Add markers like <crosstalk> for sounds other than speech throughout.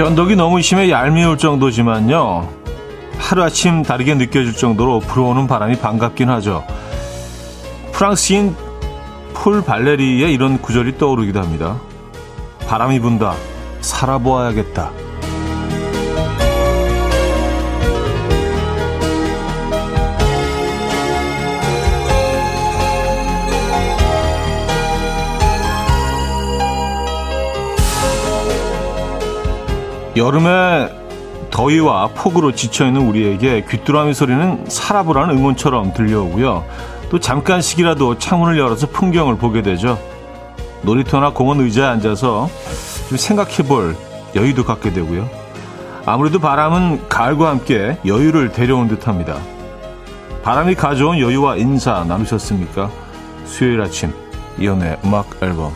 변덕이 너무 심해 얄미울 정도지만요. 하루아침 다르게 느껴질 정도로 불어오는 바람이 반갑긴 하죠. 프랑스인 폴 발레리의 이런 구절이 떠오르기도 합니다. 바람이 분다. 살아보아야겠다. 여름에 더위와 폭우로 지쳐있는 우리에게 귀뚜라미 소리는 살아보라는 응원처럼 들려오고요. 또 잠깐씩이라도 창문을 열어서 풍경을 보게 되죠. 놀이터나 공원 의자에 앉아서 좀 생각해 볼 여유도 갖게 되고요. 아무래도 바람은 가을과 함께 여유를 데려온 듯 합니다. 바람이 가져온 여유와 인사 나누셨습니까? 수요일 아침 이연의 음악 앨범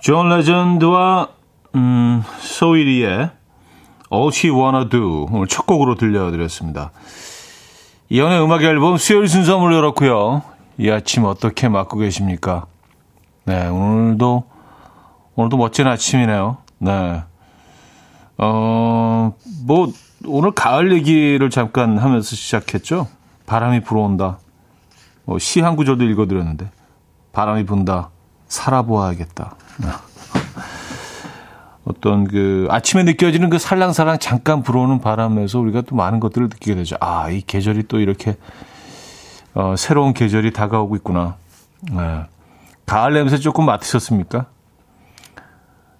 존 레전드와 음, 소이리의 All She Wanna Do 오늘 첫 곡으로 들려드렸습니다. 이현우의 음악 앨범 수요일 순서 문을 열었고요. 이 아침 어떻게 맞고 계십니까? 네, 오늘도 오늘도 멋진 아침이네요. 네. 어, 뭐 오늘 가을 얘기를 잠깐 하면서 시작했죠. 바람이 불어온다. 뭐 시 한 구절도 읽어드렸는데 바람이 분다. 살아보아야겠다. 어떤 그 아침에 느껴지는 그 살랑살랑 잠깐 불어오는 바람에서 우리가 또 많은 것들을 느끼게 되죠. 아, 이 계절이 또 이렇게 어, 새로운 계절이 다가오고 있구나. 네. 가을 냄새 조금 맡으셨습니까?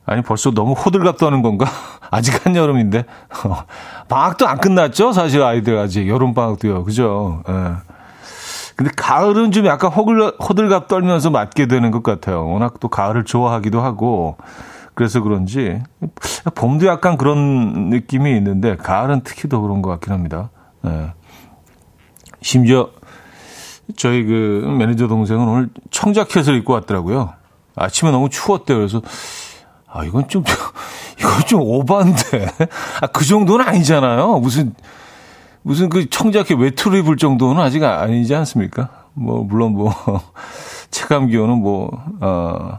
아니 벌써 너무 호들갑 떠는 건가? <laughs> 아직 한 여름인데 <laughs> 방학도 안 끝났죠? 사실 아이들 아직 여름 방학도요, 그죠? 예. 근데 가을은 좀 약간 호들, 호들갑 떨면서 맞게 되는 것 같아요. 워낙 또 가을을 좋아하기도 하고, 그래서 그런지, 봄도 약간 그런 느낌이 있는데, 가을은 특히 더 그런 것 같긴 합니다. 네. 심지어, 저희 그 매니저 동생은 오늘 청자켓을 입고 왔더라고요. 아침에 너무 추웠대요. 그래서, 아, 이건 좀, <laughs> 이건 좀 오반데. 아, 그 정도는 아니잖아요. 무슨, 무슨 그 청자켓 외투를 입을 정도는 아직 아니지 않습니까? 뭐, 물론 뭐, <laughs> 체감 기온은 뭐, 어,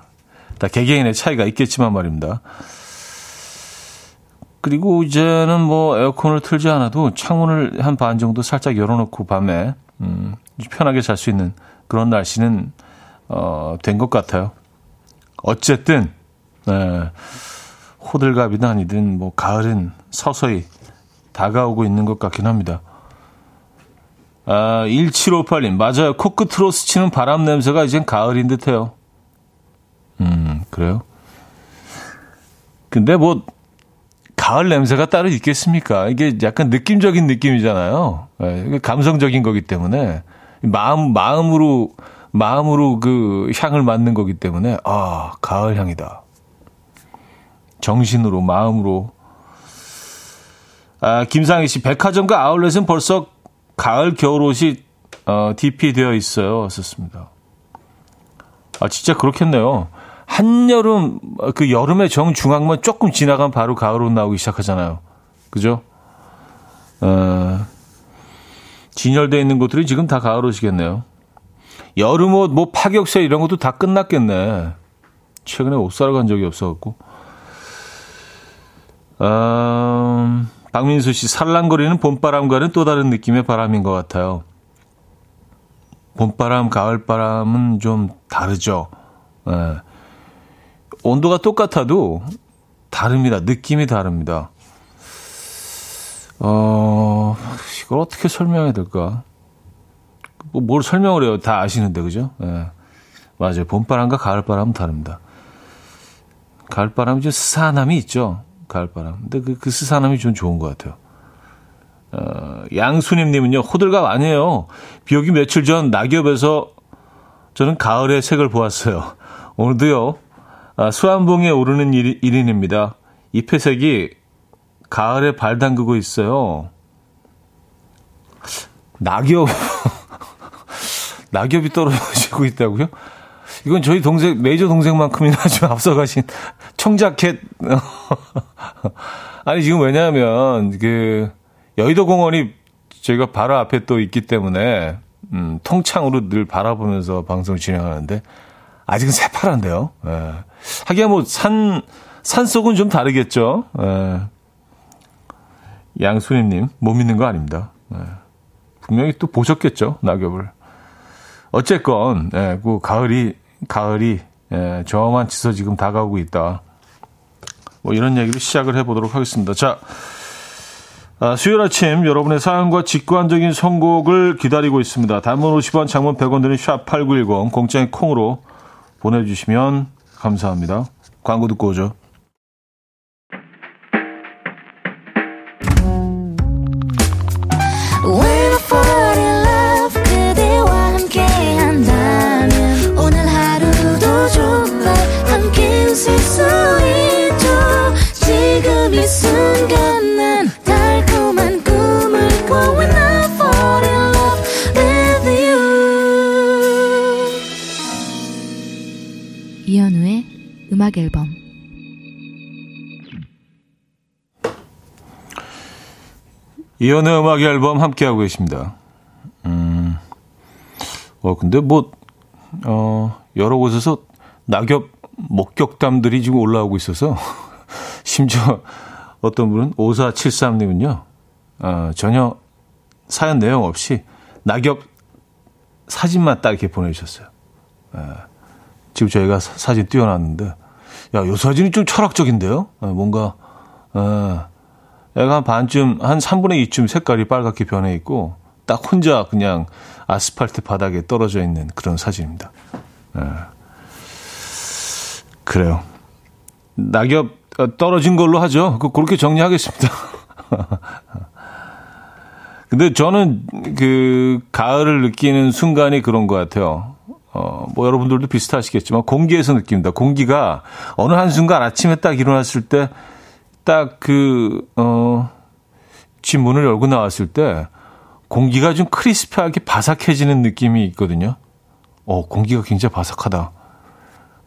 다 개개인의 차이가 있겠지만 말입니다. 그리고 이제는 뭐 에어컨을 틀지 않아도 창문을 한 반 정도 살짝 열어놓고 밤에, 음, 편하게 잘 수 있는 그런 날씨는, 어, 된 것 같아요. 어쨌든, 네, 호들갑이든 아니든 뭐 가을은 서서히 다가오고 있는 것 같긴 합니다. 아, 1758님, 맞아요. 코끝으로 스치는 바람 냄새가 이젠 가을인 듯 해요. 음, 그래요? 근데 뭐, 가을 냄새가 따로 있겠습니까? 이게 약간 느낌적인 느낌이잖아요. 네, 감성적인 거기 때문에. 마음, 마음으로, 마음으로 그 향을 맡는 거기 때문에, 아, 가을 향이다. 정신으로, 마음으로 아, 김상희 씨, 백화점과 아울렛은 벌써 가을 겨울 옷이 어, DP 되어 있어요. 썼습니다. 아, 진짜 그렇겠네요. 한여름, 그 여름의 정중앙만 조금 지나가면 바로 가을 옷 나오기 시작하잖아요. 그죠? 어, 진열되어 있는 곳들이 지금 다 가을 옷이겠네요. 여름 옷, 뭐 파격세 이런 것도 다 끝났겠네. 최근에 옷 사러 간 적이 없어갖고. 음, 박민수 씨, 살랑거리는 봄바람과는 또 다른 느낌의 바람인 것 같아요. 봄바람, 가을바람은 좀 다르죠. 예. 온도가 똑같아도 다릅니다. 느낌이 다릅니다. 어, 이걸 어떻게 설명해야 될까? 뭐, 뭘 설명을 해요? 다 아시는데, 그죠? 예. 맞아요. 봄바람과 가을바람은 다릅니다. 가을바람은 좀 스산함이 있죠. 가을바람. 근데 그, 그 스산함이 좀 좋은 것 같아요. 어, 양수님님은요, 호들갑 아니에요. 비 오기 며칠 전 낙엽에서 저는 가을의 색을 보았어요. 오늘도요, 아, 수암봉에 오르는 일, 일인입니다. 잎의 색이 가을에 발 담그고 있어요. 낙엽, <laughs> 낙엽이 떨어지고 있다고요? 이건 저희 동생, 메이저 동생만큼이나 좀 앞서가신 청자켓. <laughs> 아니, 지금 왜냐하면, 그, 여의도 공원이 저희가 바로 앞에 또 있기 때문에, 음, 통창으로 늘 바라보면서 방송 진행하는데, 아직은 새파란데요. 예. 하기야 뭐 산, 산 속은 좀 다르겠죠. 예. 양순희님, 못 믿는 거 아닙니다. 예. 분명히 또 보셨겠죠, 낙엽을. 어쨌건, 예, 그 가을이, 가을이, 예, 저만 치서 지금 다가오고 있다. 뭐 이런 얘기를 시작을 해보도록 하겠습니다. 자, 아, 수요일 아침 여러분의 사연과 직관적인 선곡을 기다리고 있습니다. 단문 50원, 장문 100원 드는 샵8910, 공짜인 콩으로 보내주시면 감사합니다. 광고 듣고 오죠. 음악 앨범 이연의 음악 앨범 함께하고 계십니다. 음, 어, 근데 뭐, 어, 여러 곳에서 낙엽 목격담들이 지금 올라오고 있어서, <laughs> 심지어 어떤 분은 5473님은요, 어, 전혀 사연 내용 없이 낙엽 사진만 딱 이렇게 보내주셨어요. 어, 지금 저희가 사, 진 띄워놨는데, 야, 요 사진이 좀 철학적인데요? 어, 뭔가, 어, 애가 한 반쯤, 한 3분의 2쯤 색깔이 빨갛게 변해 있고, 딱 혼자 그냥 아스팔트 바닥에 떨어져 있는 그런 사진입니다. 예. 그래요. 낙엽 떨어진 걸로 하죠. 그, 그렇게 정리하겠습니다. <laughs> 근데 저는 그 가을을 느끼는 순간이 그런 것 같아요. 어, 뭐 여러분들도 비슷하시겠지만 공기에서 느낍니다. 공기가 어느 한순간 아침에 딱 일어났을 때 딱 그, 어, 집 문을 열고 나왔을 때 공기가 좀 크리스피하게 바삭해지는 느낌이 있거든요. 어, 공기가 굉장히 바삭하다.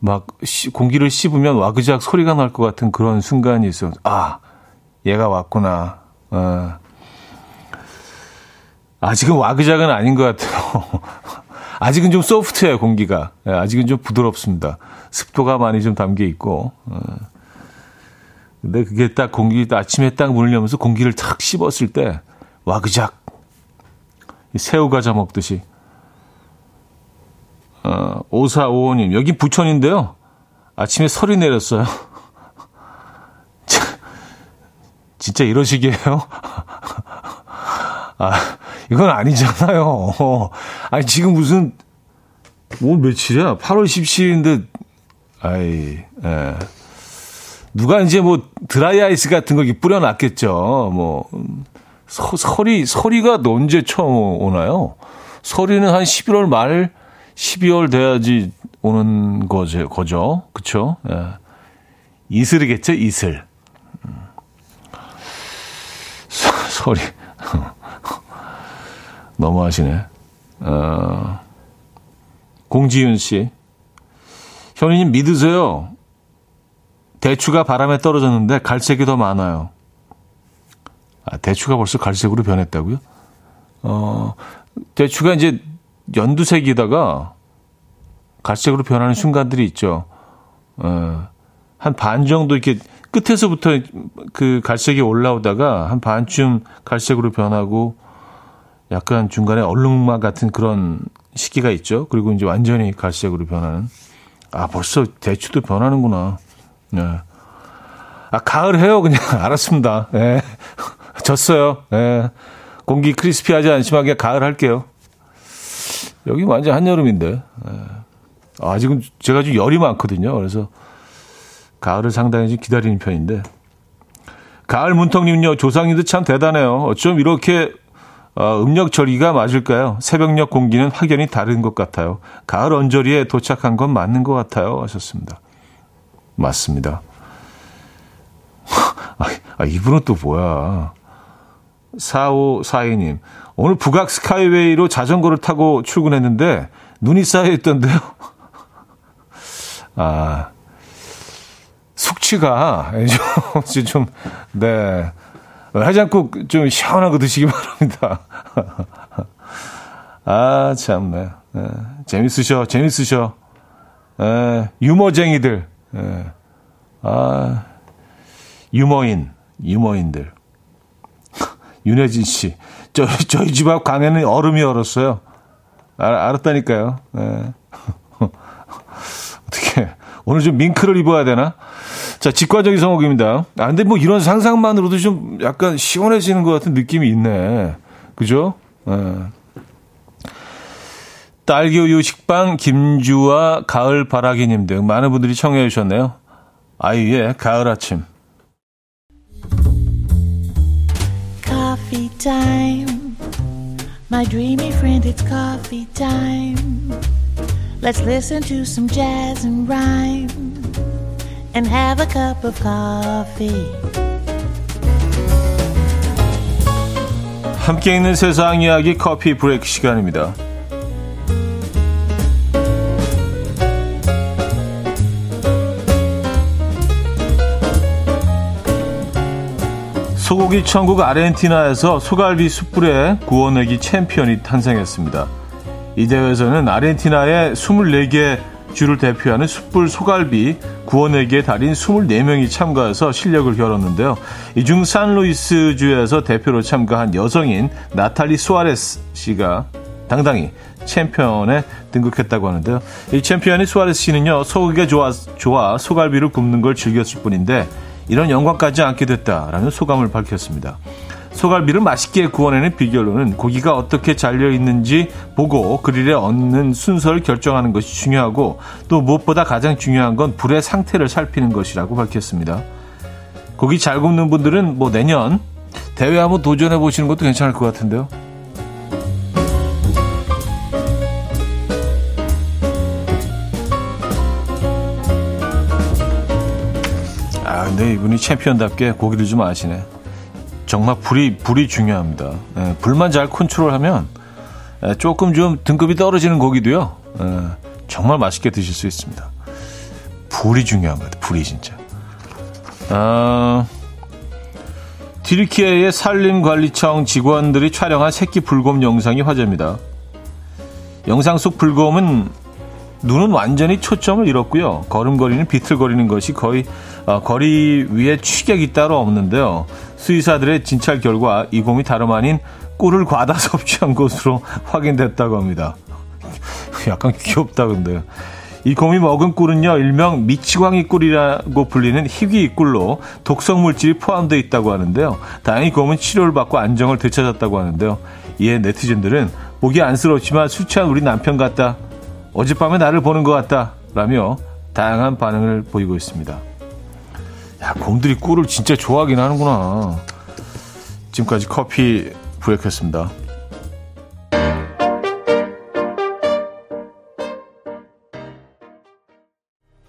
막 시, 공기를 씹으면 와그작 소리가 날 것 같은 그런 순간이 있어. 아, 얘가 왔구나. 어. 아직은 와그작은 아닌 것 같아요. <laughs> 아직은 좀 소프트해요, 공기가. 예, 아직은 좀 부드럽습니다. 습도가 많이 좀 담겨 있고. 어. 근데 그게 딱 공기, 아침에 딱 문을 열면서 공기를 탁 씹었을 때, 와그작. 새우 과자 먹듯이. 어, 5455님, 여기 부천인데요. 아침에 설이 내렸어요. <laughs> 진짜 이러시기에요? <laughs> 아, 이건 아니잖아요. 아니, 지금 무슨, 뭐 며칠이야? 8월 17일인데, 아이, 예. 누가 이제 뭐 드라이 아이스 같은 거 뿌려놨겠죠. 뭐, 서, 설이, 설이가 언제 처음 오나요? 설이는 한 11월 말, 12월 돼야지 오는 거죠. 거죠. 그쵸? 예. 이슬이겠죠, 이슬. 음. 설이. 너무하시네. 어, 공지윤 씨. 현이님 믿으세요. 대추가 바람에 떨어졌는데 갈색이 더 많아요. 아, 대추가 벌써 갈색으로 변했다고요? 어, 대추가 이제 연두색이다가 갈색으로 변하는 순간들이 있죠. 어, 한 반 정도 이렇게 끝에서부터 그 갈색이 올라오다가 한 반쯤 갈색으로 변하고 약간 중간에 얼룩말 같은 그런 시기가 있죠. 그리고 이제 완전히 갈색으로 변하는. 아, 벌써 대추도 변하는구나. 네. 아, 가을 해요. 그냥. <laughs> 알았습니다. 예. 네. <laughs> 졌어요. 예. 공기 크리스피하지 그냥 가을 할게요. 여기 완전 한여름인데. 예. 아직은 제가 좀 열이 많거든요. 그래서 가을을 상당히 좀 기다리는 편인데. 가을 문턱님요. 조상님도 참 대단해요. 어쩜 이렇게 어, 음력 절기가 맞을까요? 새벽녘 공기는 확연히 다른 것 같아요. 가을 언저리에 도착한 건 맞는 것 같아요. 하셨습니다. 맞습니다. <laughs> 아, 아, 이분은 또 뭐야. 4542님. 오늘 북악 스카이웨이로 자전거를 타고 출근했는데 눈이 쌓여 있던데요. <laughs> 아, 숙취가 <laughs> 좀, 좀, 네. 해장국 좀 시원하고 드시기 <laughs> 바랍니다. 아, 참네. 네. 재밌으셔, 재밌으셔. 에, 유머쟁이들. 에, 아, 유머인, 유머인들. <laughs> 윤혜진 씨. 저, 저희 집 앞 강에는 얼음이 얼었어요. 알, 알았다니까요. 에. <laughs> 오늘 좀 밍크를 입어야 되나? 자, 직관적인 성곡입니다. 아, 근데 뭐 이런 상상만으로도 좀 약간 시원해지는 것 같은 느낌이 있네. 그죠? 에. 딸기우유 식빵, 김주와 가을 바라기님 등 많은 분들이 청해 주셨네요. 아이유의 가을 아침. Coffee. My dreamy friend, it's coffee time. Let's listen to some jazz and rhyme and have a cup of coffee. 함께 있는 세상 이야기 커피 브레이크 시간입니다. 소고기 천국 아르헨티나에서 소갈비 숯불에 구워내기 챔피언이 탄생했습니다. 이 대회에서는 아르헨티나의 24개 주를 대표하는 숯불 소갈비 구워내기의 달인 24명이 참가해서 실력을 겨뤘는데요. 이 중 산루이스 주에서 대표로 참가한 여성인 나탈리 수아레스 씨가 당당히 챔피언에 등극했다고 하는데요. 이 챔피언이 수아레스 씨는요, 소고기가 좋아, 좋아 소갈비를 굽는 걸 즐겼을 뿐인데 이런 영광까지 안게 됐다라는 소감을 밝혔습니다. 소갈비를 맛있게 구워내는 비결로는 고기가 어떻게 잘려 있는지 보고 그릴에 얹는 순서를 결정하는 것이 중요하고 또 무엇보다 가장 중요한 건 불의 상태를 살피는 것이라고 밝혔습니다. 고기 잘 굽는 분들은 뭐 내년 대회 한번 도전해 보시는 것도 괜찮을 것 같은데요. 근데 이분이 챔피언답게 고기를 좀 아시네. 정말 불이 불이 중요합니다. 예, 불만 잘 컨트롤하면 예, 조금 좀 등급이 떨어지는 고기도요. 예, 정말 맛있게 드실 수 있습니다. 불이 중요합니다. 불이 진짜. 아, 디르키에의 산림관리청 직원들이 촬영한 새끼 불곰 영상이 화제입니다. 영상 속 불곰은 눈은 완전히 초점을 잃었고요. 걸음거리는 비틀거리는 것이 거의 어, 거리 위에 취객이 따로 없는데요. 수의사들의 진찰 결과 이 곰이 다름 아닌 꿀을 과다 섭취한 것으로 <laughs> 확인됐다고 합니다. <laughs> 약간 귀엽다 근데. 이 곰이 먹은 꿀은요 일명 미치광이 꿀이라고 불리는 희귀 꿀로 독성 물질이 포함되어 있다고 하는데요. 다행히 곰은 치료를 받고 안정을 되찾았다고 하는데요. 이에 네티즌들은 보기 안쓰럽지만 술 취한 우리 남편 같다. 어젯밤에 나를 보는 것 같다. 라며 다양한 반응을 보이고 있습니다. 야, 곰들이 꿀을 진짜 좋아하긴 하는구나. 지금까지 커피 break였습니다.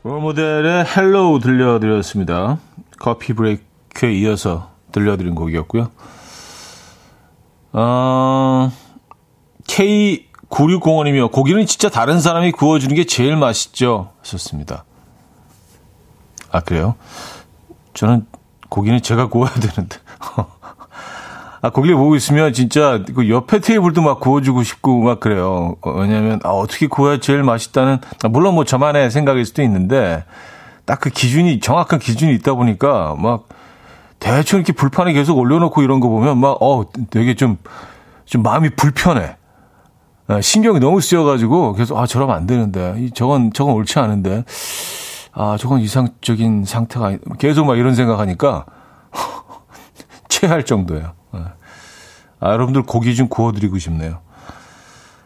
Role Model의 hello 들려드렸습니다. coffee break에 이어서 들려드린 곡이었고요. 어, K9605님이요. 고기는 진짜 다른 사람이 구워주는 게 제일 맛있죠. 하셨습니다. 아, 그래요? 저는 고기는 제가 구워야 되는데. <laughs> 아, 고기를 보고 있으면 진짜 그 옆에 테이블도 막 구워주고 싶고 막 그래요. 어, 왜냐면, 아, 어떻게 구워야 제일 맛있다는, 아, 물론 뭐 저만의 생각일 수도 있는데, 딱 그 기준이, 정확한 기준이 있다 보니까 막 대충 이렇게 불판에 계속 올려놓고 이런 거 보면 막, 어, 되게 좀, 좀 마음이 불편해. 아, 신경이 너무 쓰여가지고 계속, 아, 저러면 안 되는데. 저건, 저건 옳지 않은데. 아, 저건 이상적인 상태가 계속 막 이런 생각하니까 <laughs> 체할 정도예요. 네. 아, 여러분들 고기 좀 구워드리고 싶네요.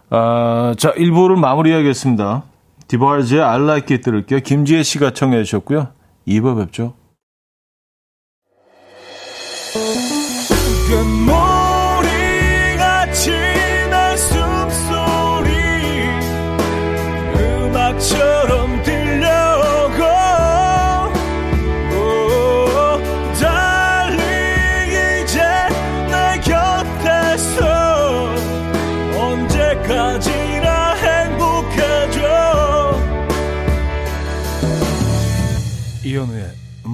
아, 자, 1부를 마무리하겠습니다. 디바르즈의 I like it 들을게요. 김지혜 씨가 청해 주셨고요. 2부 뵙죠.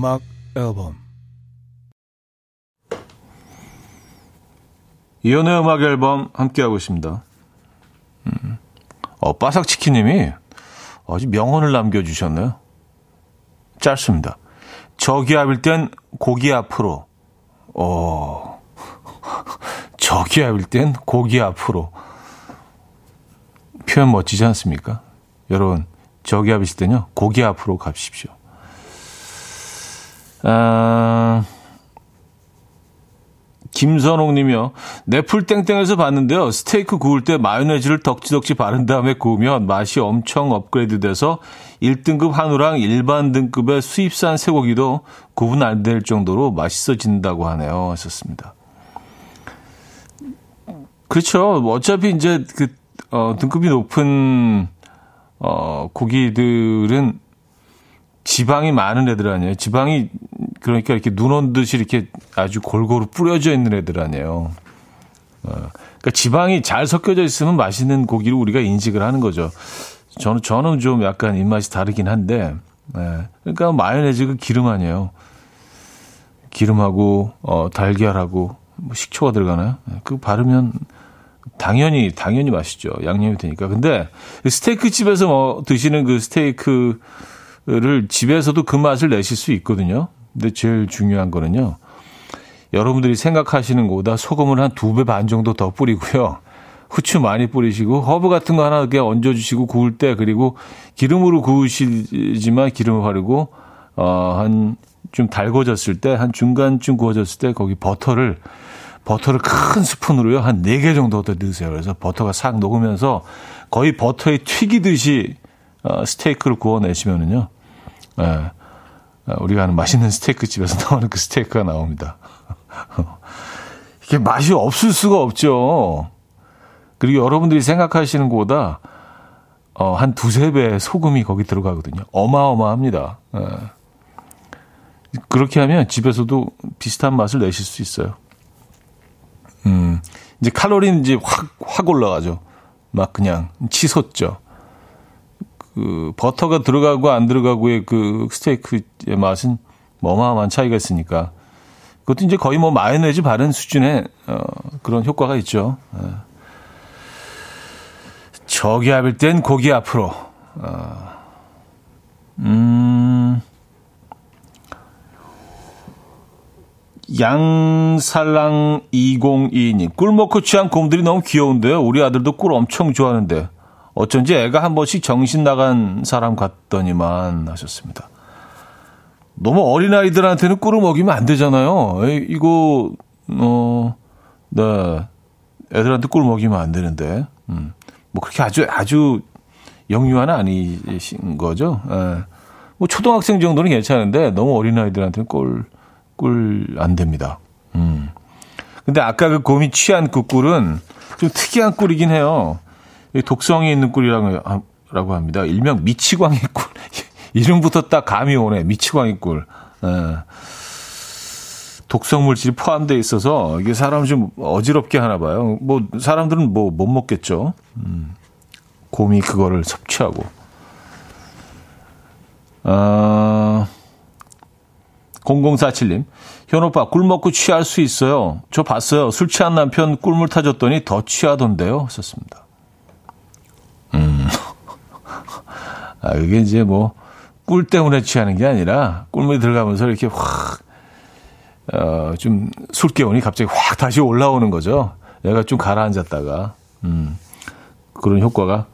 음악 앨범 이현우의 음악 앨범 함께하고 있습니다. 음. 어, 바삭치킨님이 아주 명언을 남겨주셨네요. 짧습니다. 저기압일 땐 고기 앞으로. 어, <laughs> 저기압일 땐 고기 앞으로. 표현 멋지지 않습니까? 여러분, 저기압이실 때는요, 고기 앞으로 가십시오. 아, 김선홍 님이요. 넷플 땡땡에서 봤는데요. 스테이크 구울 때 마요네즈를 덕지덕지 바른 다음에 구우면 맛이 엄청 업그레이드 돼서 1등급 한우랑 일반 등급의 수입산 쇠고기도 구분 안 될 정도로 맛있어진다고 하네요. 하셨습니다. 그렇죠. 어차피 이제 그, 어, 등급이 높은, 어, 고기들은 지방이 많은 애들 아니에요. 지방이 그러니까 이렇게 눈 온 듯이 이렇게 아주 골고루 뿌려져 있는 애들 아니에요. 어, 그러니까 지방이 잘 섞여져 있으면 맛있는 고기를 우리가 인식을 하는 거죠. 저는 저는 좀 약간 입맛이 다르긴 한데, 네. 그러니까 마요네즈 그 기름 아니에요. 기름하고 어, 달걀하고 뭐 식초가 들어가나요? 네. 그 바르면 당연히 당연히 맛있죠. 양념이 되니까. 근데 스테이크 집에서 뭐 드시는 그 스테이크 를 집에서도 그 맛을 내실 수 있거든요. 근데 제일 중요한 거는요. 여러분들이 생각하시는 것보다 소금을 한 두 배 반 정도 더 뿌리고요. 후추 많이 뿌리시고 허브 같은 거 하나 이렇게 얹어 주시고 구울 때 그리고 기름으로 구우시지만 기름을 바르고 어한 좀 달궈졌을 때 한 중간쯤 구워졌을 때 거기 버터를 버터를 큰 스푼으로요 한 네 개 정도 더 넣으세요. 그래서 버터가 싹 녹으면서 거의 버터에 튀기듯이 어, 스테이크를 구워내시면은요 예. 우리가 하는 맛있는 스테이크 집에서 <laughs> 나오는 그 스테이크가 나옵니다. <laughs> 이게 맛이 없을 수가 없죠. 그리고 여러분들이 생각하시는 것보다 어, 한 두세 배 소금이 거기 들어가거든요. 어마어마합니다. 예. 그렇게 하면 집에서도 비슷한 맛을 내실 수 있어요. 음, 이제 칼로리는 이제 확, 확 올라가죠. 막 그냥 치솟죠. 그 버터가 들어가고 안 들어가고의 그 스테이크의 맛은 어마어마한 차이가 있으니까 그것도 이제 거의 뭐 마요네즈 바른 수준의 어, 그런 효과가 있죠. 어. 저기 앞일 땐 고기 앞으로. 어. 음. 양살랑 202님. 꿀 먹고 취한 곰들이 너무 귀여운데요. 우리 아들도 꿀 엄청 좋아하는데. 어쩐지 애가 한 번씩 정신 나간 사람 같더니만 하셨습니다. 너무 어린아이들한테는 꿀을 먹이면 안 되잖아요. 에이, 이거, 어, 네. 애들한테 꿀 먹이면 안 되는데. 음. 뭐 그렇게 아주, 아주 영유한 아니신 거죠. 예. 뭐 초등학생 정도는 괜찮은데 너무 어린아이들한테는 꿀, 꿀 안 됩니다. 음. 근데 아까 그 곰이 취한 그 꿀은 좀 특이한 꿀이긴 해요. 독성이 있는 꿀이라고 합니다. 일명 미치광이 꿀. <laughs> 이름부터 딱 감이 오네. 미치광이 꿀. 예. 독성 물질이 포함되어 있어서 이게 사람을 좀 어지럽게 하나 봐요. 뭐 사람들은 뭐 못 먹겠죠. 음. 곰이 그거를 섭취하고. 아, 0047님. 현오빠, 꿀 먹고 취할 수 있어요. 저 봤어요. 술 취한 남편 꿀물 타줬더니 더 취하던데요. 썼습니다. 음. <laughs> 아, 그게 이제 뭐, 꿀 때문에 취하는 게 아니라, 꿀물이 들어가면서 이렇게 확, 어, 좀, 술 기운이 갑자기 확 다시 올라오는 거죠. 얘가 좀 가라앉았다가, 음, 그런 효과가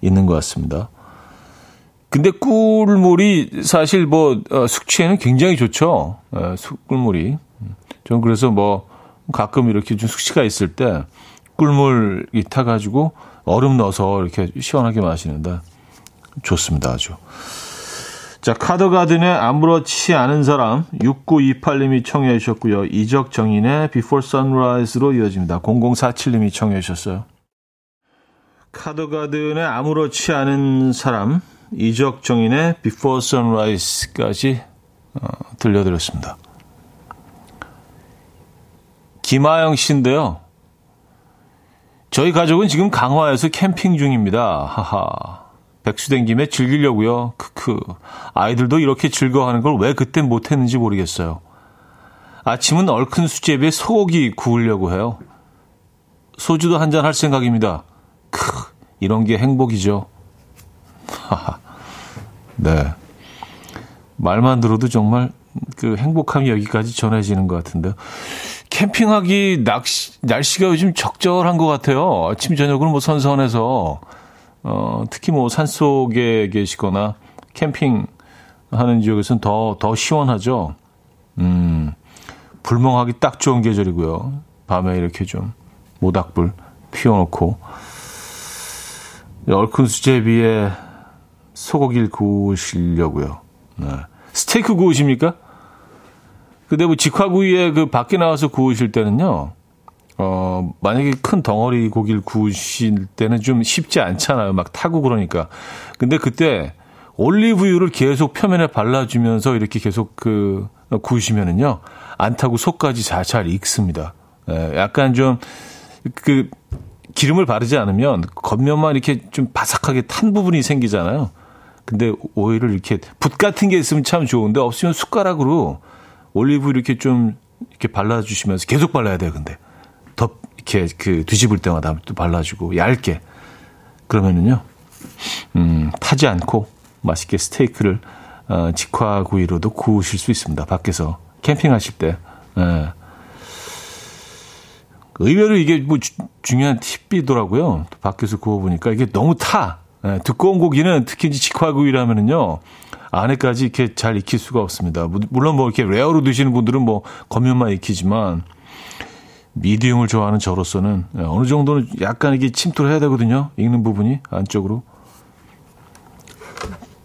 있는 것 같습니다. 근데 꿀물이 사실 뭐, 어, 숙취에는 굉장히 좋죠. 어, 꿀물이. 전 그래서 뭐, 가끔 이렇게 좀 숙취가 있을 때, 꿀물 이 타가지고, 얼음 넣어서 이렇게 시원하게 마시는데 좋습니다. 아주. 자, 카더가든의 아무렇지 않은 사람 6928님이 청해 주셨고요. 이적정인의 Before Sunrise로 이어집니다. 0047님이 청해 주셨어요. 카더가든의 아무렇지 않은 사람 이적정인의 Before Sunrise까지 어, 들려드렸습니다. 김하영 씨인데요. 저희 가족은 지금 강화에서 캠핑 중입니다. 하하. 백수된 김에 즐기려고요. 크크. 아이들도 이렇게 즐거워하는 걸 왜 그때 못했는지 모르겠어요. 아침은 얼큰 수제비에 소고기 구우려고 해요. 소주도 한 잔 할 생각입니다. 크, 이런 게 행복이죠. 하하. 네. 말만 들어도 정말 그 행복함이 여기까지 전해지는 것 같은데요. 캠핑하기 낚시, 날씨가 요즘 적절한 것 같아요. 아침, 저녁은 뭐 선선해서, 어, 특히 뭐 산속에 계시거나 캠핑 하는 지역에서는 더, 더 시원하죠. 음, 불멍하기 딱 좋은 계절이고요. 밤에 이렇게 좀 모닥불 피워놓고, 얼큰 수제비에 소고기를 구우시려고요. 네. 스테이크 구우십니까? 근데 뭐 직화구이에 그 밖에 나와서 구우실 때는요, 어, 만약에 큰 덩어리 고기를 구우실 때는 좀 쉽지 않잖아요. 막 타고 그러니까. 근데 그때 올리브유를 계속 표면에 발라주면서 이렇게 계속 그 구우시면은요, 안 타고 속까지 잘, 잘 익습니다. 예, 약간 좀 그 기름을 바르지 않으면 겉면만 이렇게 좀 바삭하게 탄 부분이 생기잖아요. 근데 오히려 이렇게 붓 같은 게 있으면 참 좋은데 없으면 숟가락으로 올리브 이렇게 좀 이렇게 발라주시면서 계속 발라야 돼요. 근데 더 이렇게 그 뒤집을 때마다 또 발라주고 얇게 그러면은요, 음 타지 않고 맛있게 스테이크를 어, 직화구이로도 구우실 수 있습니다. 밖에서 캠핑하실 때. 예. 의외로 이게 뭐 주, 중요한 팁이더라고요. 밖에서 구워보니까 이게 너무 타. 예, 두꺼운 고기는 특히 직화구이라면은요, 안에까지 이렇게 잘 익힐 수가 없습니다. 물론 뭐 이렇게 rare로 드시는 분들은 뭐 겉면만 익히지만, medium을 좋아하는 저로서는 예, 어느 정도는 약간 이게 침투를 해야 되거든요. 익는 부분이 안쪽으로.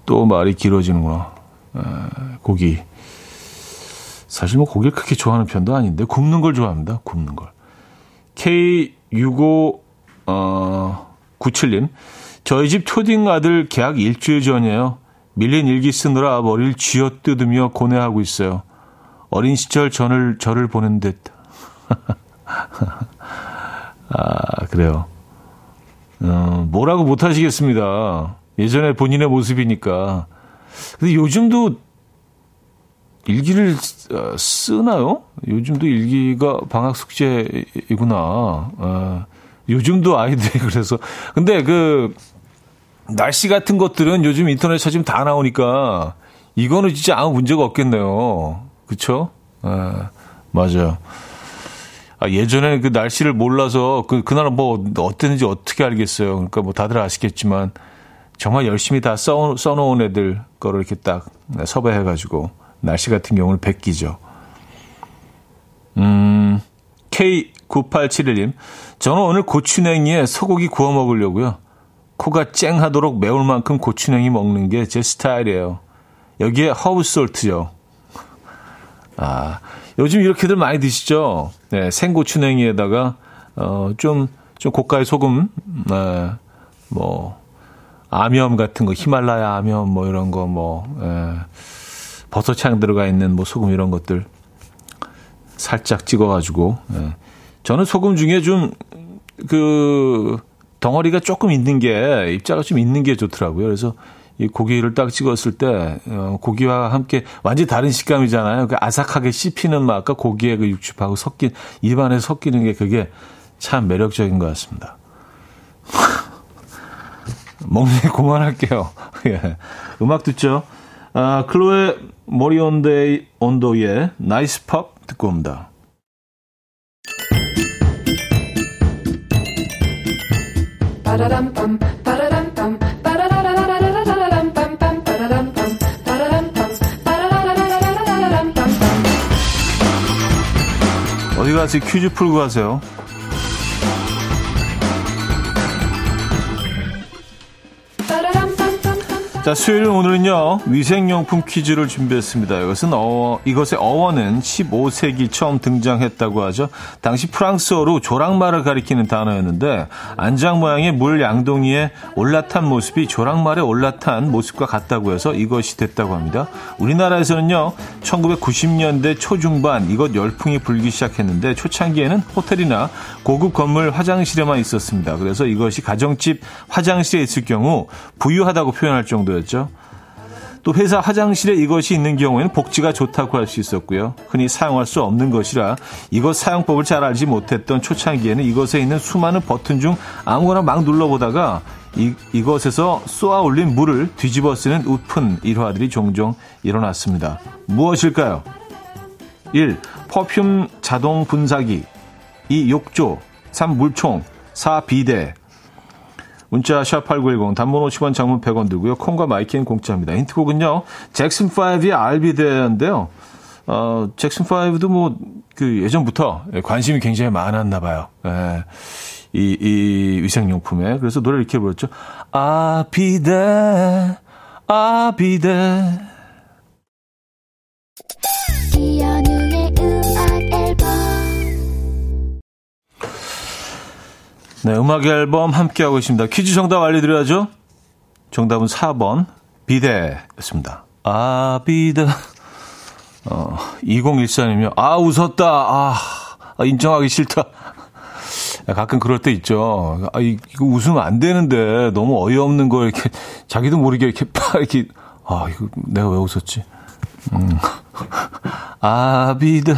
또 말이 길어지는구나. 에, 고기. 사실 뭐 고기를 그렇게 좋아하는 편도 아닌데 굽는 걸 좋아합니다. 굽는 걸. K65 어 97님. 저희 집 초딩 아들 계약 일주일 전이에요. 밀린 일기 쓰느라 머리를 쥐어 뜯으며 고뇌하고 있어요. 어린 시절 전을 저를 보는 듯. <laughs> 아, 그래요. 어, 뭐라고 못 하시겠습니다. 예전에 본인의 모습이니까. 근데 요즘도 일기를 어, 쓰나요? 요즘도 일기가 방학 숙제이구나. 어, 요즘도 아이들이 <laughs> 그래서. 근데 그, 날씨 같은 것들은 요즘 인터넷 찾으면 다 나오니까 이거는 진짜 아무 문제가 없겠네요. 그쵸? 아, 맞아요. 아, 예전에 그 날씨를 몰라서 그, 그날 뭐 어땠는지 어떻게 알겠어요. 그러니까 뭐 다들 아시겠지만 정말 열심히 다 써, 써놓은 애들 거를 이렇게 딱 섭외해가지고 날씨 같은 경우는 베끼죠. 음, K9871님. 저는 오늘 고추냉이에 소고기 구워 먹으려고요. 코가 쨍하도록 매울 만큼 고추냉이 먹는 게 제 스타일이에요. 여기에 herb salt요. 아, 요즘 이렇게들 많이 드시죠? 네, 생고추냉이에다가, 어, 좀, 좀 고가의 소금, 네, 뭐, 아미엄 같은 거, 히말라야 아미엄 뭐 이런 거, 뭐, 에, 버섯향 들어가 있는 뭐 소금 이런 것들 살짝 찍어가지고, 에. 저는 소금 중에 좀, 그, 덩어리가 조금 있는 게, 입자가 좀 있는 게 좋더라고요. 그래서 이 고기를 딱 찍었을 때, 어, 고기와 함께 완전 히 다른 식감이잖아요. 그 아삭하게 씹히는 맛과 고기의 그 육즙하고 섞인, 입안에 섞이는 게 그게 참 매력적인 것 같습니다. <laughs> 먹는 게 그만할게요. <laughs> 예. 음악 듣죠. 아, Chloe Moriondo의 Nice Pup 듣고 옵니다. 어디 가세요? 퀴즈 풀고 가세요. 자, 수요일 오늘은요, 위생용품 퀴즈를 준비했습니다. 이것은 어, 이것의 어원은 15세기 처음 등장했다고 하죠. 당시 프랑스어로 조랑말을 가리키는 단어였는데, 안장 모양의 물 양동이에 올라탄 모습이 조랑말에 올라탄 모습과 같다고 해서 이것이 됐다고 합니다. 우리나라에서는요, 1990년대 초중반 이것 열풍이 불기 시작했는데, 초창기에는 호텔이나 고급 건물 화장실에만 있었습니다. 그래서 이것이 가정집 화장실에 있을 경우 부유하다고 표현할 정도 정 도였죠. 또 회사 화장실에 이것이 있는 경우에는 복지가 좋다고 할 수 있었고요. 흔히 사용할 수 없는 것이라 이것 사용법을 잘 알지 못했던 초창기에는 이것에 있는 수많은 버튼 중 아무거나 막 눌러보다가 이, 이것에서 쏘아 올린 물을 뒤집어 쓰는 웃픈 일화들이 종종 일어났습니다. 무엇일까요? 1. perfume 자동 분사기 2. 욕조 3. 물총 4. 비데 문자 샵8910 단문 50원 장문 100원 들고요. 콩과 마이키는 공짜입니다. 힌트곡은요. 잭슨5의 I'll Be There인데요. 어, 잭슨5도 뭐, 그 예전부터 관심이 굉장히 많았나 봐요. 예. 이, 이 위생용품에. 그래서 노래 이렇게 불렀죠. 아비데, 아비데. 네, 음악 앨범 함께하고 있습니다. 퀴즈 정답 알려드려야죠. 정답은 4번, 비데였습니다. 아, 비데. 어, 2014님이요. 아, 웃었다. 아, 아 인정하기 싫다. 가끔 그럴 때 있죠. 아, 이거 웃으면 안 되는데 너무 어이없는 거 이렇게 자기도 모르게 이렇게 팍 이렇게 아, 이거 내가 왜 웃었지? 음. 아, 비드.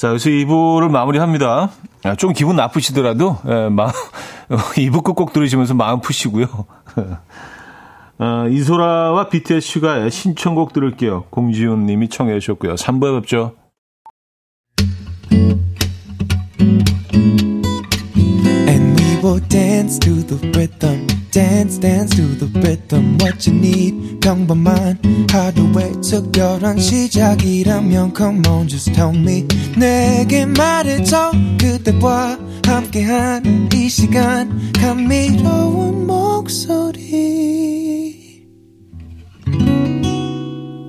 자, 여기서 2부를 마무리합니다. 아, 좀 기분 나쁘시더라도, 예, 마, <laughs> 2부 끝곡 들으시면서 마음 푸시고요. 어, <laughs> 이소라와 BTS 슈가의 신청곡 들을게요. 공지훈 님이 청해 주셨고요. 3부에 뵙죠. Will dance to the rhythm. dance dance to the rhythm what you need 평범한 하루의 특별한 시작이라면 come on just tell me 내게 말해줘 그대와 함께한 이 시간 감미로운 목소리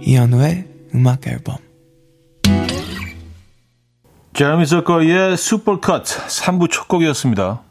이현우의 음악 앨범 제르미 서커의 슈퍼컷 3부 첫 곡이었습니다.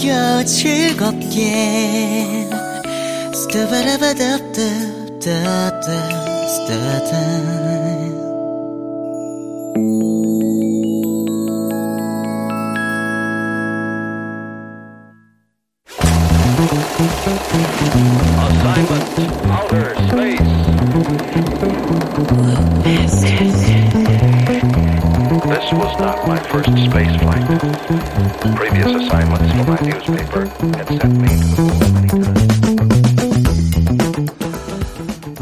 들어봐요 즐겁게 Assignment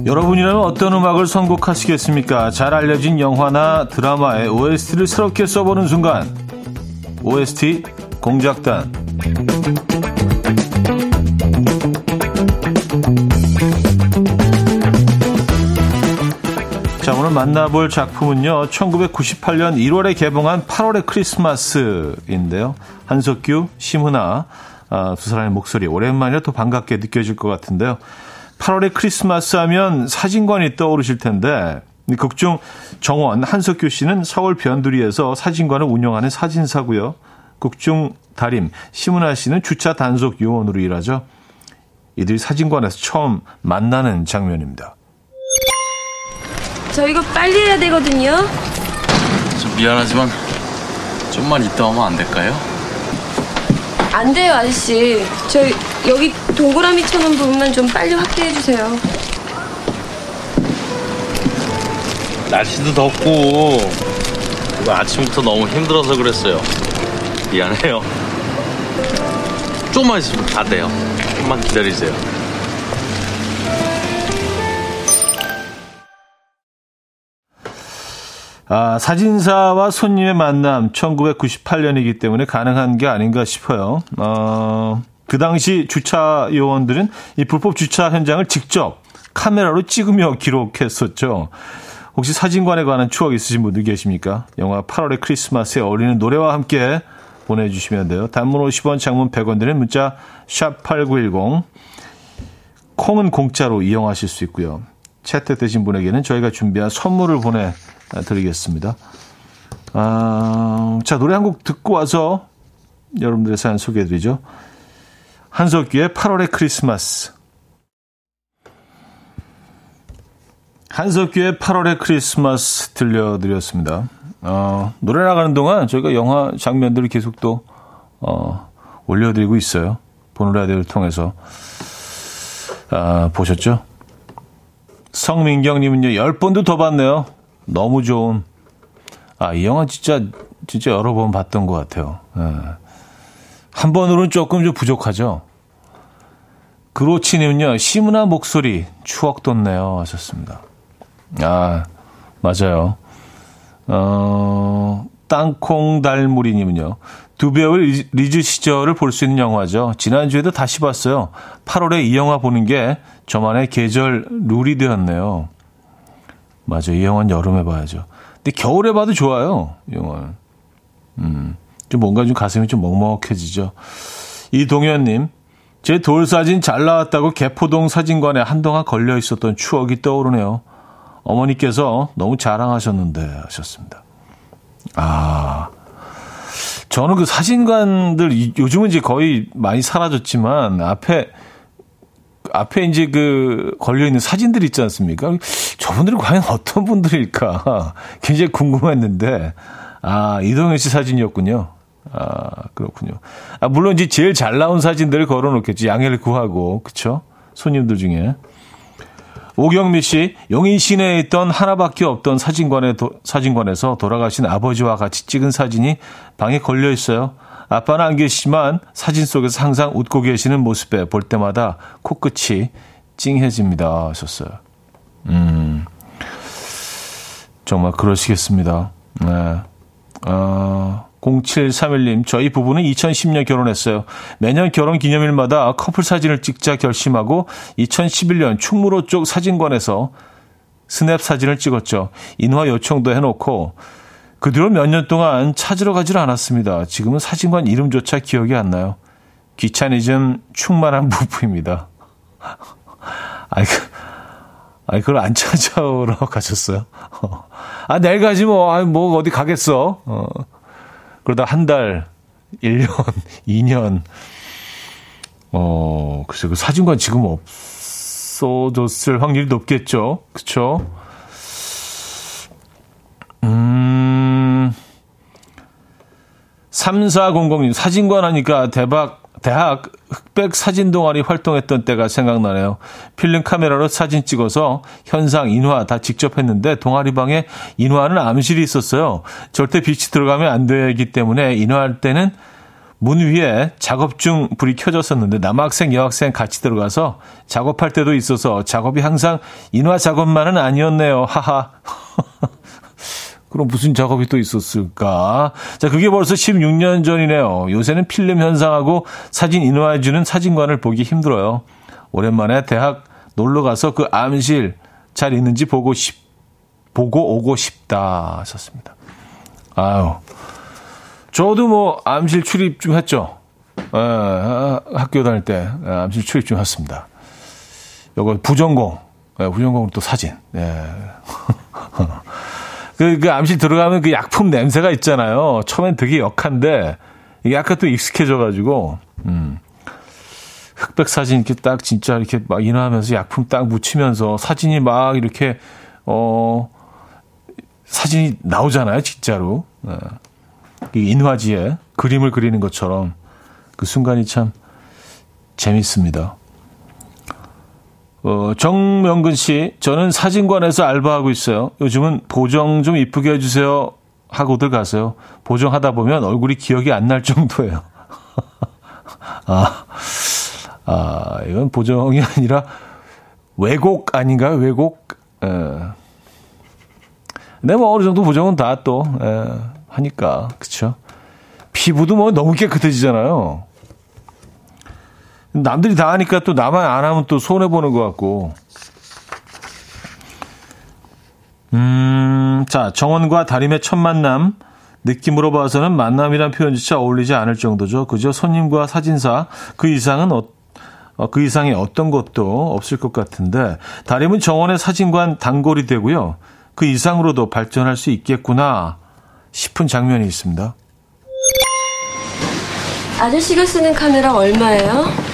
여러분이라면 어떤 음악을 선곡하시겠습니까? 잘 알려진 영화나 드라마의 OST를 새롭게 써보는 순간. OST 공작단. 자, 오늘 만나볼 작품은요, 1998년 1월에 개봉한 8월의 크리스마스인데요. 한석규, 심은아, 아, 두 사람의 목소리, 오랜만이라 또 반갑게 느껴질 것 같은데요. 8월의 크리스마스 하면 사진관이 떠오르실 텐데, 극중 정원, 한석규 씨는 서울 변두리에서 사진관을 운영하는 사진사고요. 극중 달임, 심은아 씨는 주차 단속 요원으로 일하죠. 이들이 사진관에서 처음 만나는 장면입니다. 저 이거 빨리 해야 되거든요. 좀 미안하지만 좀만 이따 오면 안 될까요? 안 돼요, 아저씨. 저 여기 동그라미 쳐놓은 부분만 좀 빨리 확대해 주세요. 날씨도 덥고 이거 아침부터 너무 힘들어서 그랬어요. 미안해요. 조금만 있으면 다 돼요. 조금만 기다리세요. 아, 사진사와 손님의 만남 1998년이기 때문에 가능한 게 아닌가 싶어요. 어, 그 당시 주차 요원들은 이 불법 주차 현장을 직접 카메라로 찍으며 기록했었죠. 혹시 사진관에 관한 추억 있으신 분들 계십니까? 영화 8월의 크리스마스에 어울리는 노래와 함께 보내주시면 돼요. 단문 50원, 장문 100원 드는 문자 샵 8910 콩은 공짜로 이용하실 수 있고요. 채택되신 분에게는 저희가 준비한 선물을 보내 드리겠습니다. 아, 자, 노래 한 곡 듣고 와서 여러분들의 사연 소개해드리죠. 한석규의 8월의 크리스마스. 한석규의 8월의 크리스마스 들려드렸습니다. 어, 노래 나가는 동안 저희가 영화 장면들을 계속 또, 어, 올려드리고 있어요. 보는 라디오를 통해서. 아, 보셨죠? 성민경님은요, 10번도 더 봤네요. 너무 좋은. 아, 이 영화 진짜, 진짜 여러 번 봤던 것 같아요. 예. 한 번으로는 조금 좀 부족하죠? 그로치님은요, 시문화 목소리, 추억 돋네요. 하셨습니다. 아, 맞아요. 어, 땅콩 달무리님은요. 두 배우의 리즈 시절을 볼 수 있는 영화죠. 지난주에도 다시 봤어요. 8월에 이 영화 보는 게 저만의 계절 룰이 되었네요. 맞아요. 이 영화는 여름에 봐야죠. 근데 겨울에 봐도 좋아요. 이 영화는. 음, 좀 뭔가 좀 가슴이 좀 먹먹해지죠. 이동현님, 제 돌 사진 잘 나왔다고 개포동 사진관에 한동안 걸려 있었던 추억이 떠오르네요. 어머니께서 너무 자랑하셨는데 하셨습니다. 아, 저는 그 사진관들 요즘은 이제 거의 많이 사라졌지만 앞에 앞에 이제 그 걸려 있는 사진들 있지 않습니까? 저분들은 과연 어떤 분들일까 굉장히 궁금했는데 아 이동현 씨 사진이었군요. 아 그렇군요. 아 물론 이제 제일 잘 나온 사진들을 걸어놓겠지 양해를 구하고 그쵸? 손님들 중에 오경미 씨, 용인 시내에 있던 하나밖에 없던 사진관에 도, 사진관에서 돌아가신 아버지와 같이 찍은 사진이 방에 걸려 있어요. 아빠는 안 계시지만 사진 속에서 항상 웃고 계시는 모습에 볼 때마다 코끝이 찡해집니다. 하셨어요. 음, 정말 그러시겠습니다. 네. 어, 0731님, 저희 부부는 2010년 결혼했어요. 매년 결혼 기념일마다 커플 사진을 찍자 결심하고 2011년 충무로 쪽 사진관에서 스냅 사진을 찍었죠. 인화 요청도 해놓고 그 뒤로 몇 년 동안 찾으러 가질 않았습니다. 지금은 사진관 이름조차 기억이 안 나요. 귀차니즘 충만한 부부입니다. <laughs> 아이, 그, 아이, 그걸 안 찾아오러 <laughs> 가셨어요. 아, 내일 가지 뭐, 아, 뭐, 어디 가겠어. 어. 그러다 한 달, 1년, 2년, <laughs> 어, 글쎄, 그 사진관 지금 없어졌을 확률이 높겠죠. 그쵸? 음, 3400님, 사진관 하니까 대박, 대학 흑백 사진 동아리 활동했던 때가 생각나네요. 필름 카메라로 사진 찍어서 현상, 인화 다 직접 했는데 동아리 방에 인화는 암실이 있었어요. 절대 빛이 들어가면 안 되기 때문에 인화할 때는 문 위에 작업 중 불이 켜졌었는데 남학생, 여학생 같이 들어가서 작업할 때도 있어서 작업이 항상 인화 작업만은 아니었네요. 하하. <laughs> 그럼 무슨 작업이 또 있었을까? 자, 그게 벌써 16년 전이네요. 요새는 필름 현상하고 사진 인화해주는 사진관을 보기 힘들어요. 오랜만에 대학 놀러 가서 그 암실 잘 있는지 보고 싶, 보고 오고 싶다 하셨습니다. 아유. 저도 뭐 암실 출입 좀 했죠. 에, 학교 다닐 때 암실 출입 좀 했습니다. 요거 부전공, 에, 부전공 또 사진. 예. <laughs> 그, 그 암실 들어가면 그 약품 냄새가 있잖아요. 처음엔 되게 역한데, 이게 약간 또 익숙해져가지고, 음. 흑백 사진 이렇게 딱 진짜 이렇게 막 인화하면서 약품 딱 묻히면서 사진이 막 이렇게, 어, 사진이 나오잖아요, 진짜로. 네. 이 인화지에 그림을 그리는 것처럼 그 순간이 참 재밌습니다. 어, 정명근 씨, 저는 사진관에서 알바하고 있어요. 요즘은 보정 좀 이쁘게 해주세요. 하고들 가세요. 보정하다 보면 얼굴이 기억이 안 날 정도예요. <laughs> 아, 아, 이건 보정이 아니라 왜곡 아닌가요? 왜곡? 에. 네, 뭐 어느 정도 보정은 다 또 하니까 그쵸? 피부도 뭐 너무 깨끗해지잖아요. 남들이 다 하니까 또 나만 안 하면 또 손해 보는 것 같고. 음, 자 정원과 다림의 첫 만남. 느낌으로 봐서는 만남이란 표현조차 어울리지 않을 정도죠. 그저 손님과 사진사 그 이상은 어, 어, 그 이상의 어떤 것도 없을 것 같은데 다림은 정원의 사진관 단골이 되고요. 그 이상으로도 발전할 수 있겠구나 싶은 장면이 있습니다. 아저씨가 쓰는 카메라 얼마예요?